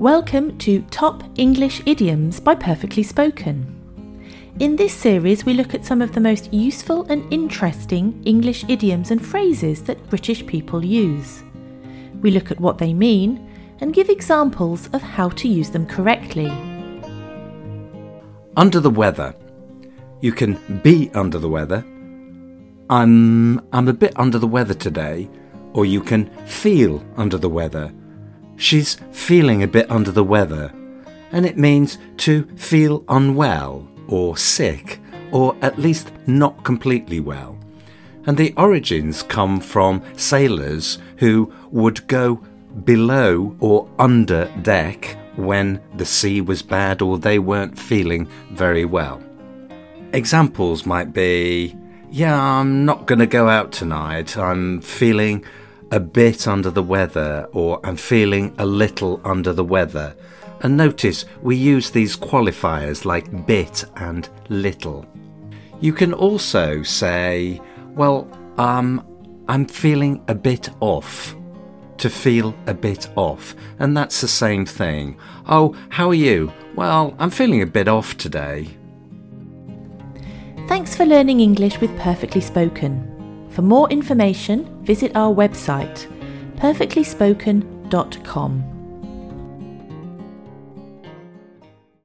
Welcome to Top English Idioms by Perfectly Spoken. In this series, we look at some of the most useful and interesting English idioms and phrases that British people use. We look at what they mean and give examples of how to use them correctly. Under the weather. You can be under the weather. I'm I'm a bit under the weather today, or you can feel under the weather. She's feeling a bit under the weather, and it means to feel unwell or sick, or at least not completely well. And the origins come from sailors who would go below or under deck when the sea was bad or they weren't feeling very well. Examples might be Yeah, I'm not going to go out tonight. I'm feeling a bit under the weather, or I'm feeling a little under the weather. And notice we use these qualifiers like bit and little. You can also say, well, um, I'm feeling a bit off. To feel a bit off. And that's the same thing. Oh, how are you? Well, I'm feeling a bit off today. Thanks for learning English with Perfectly Spoken. For more information, visit our website perfectlyspoken.com.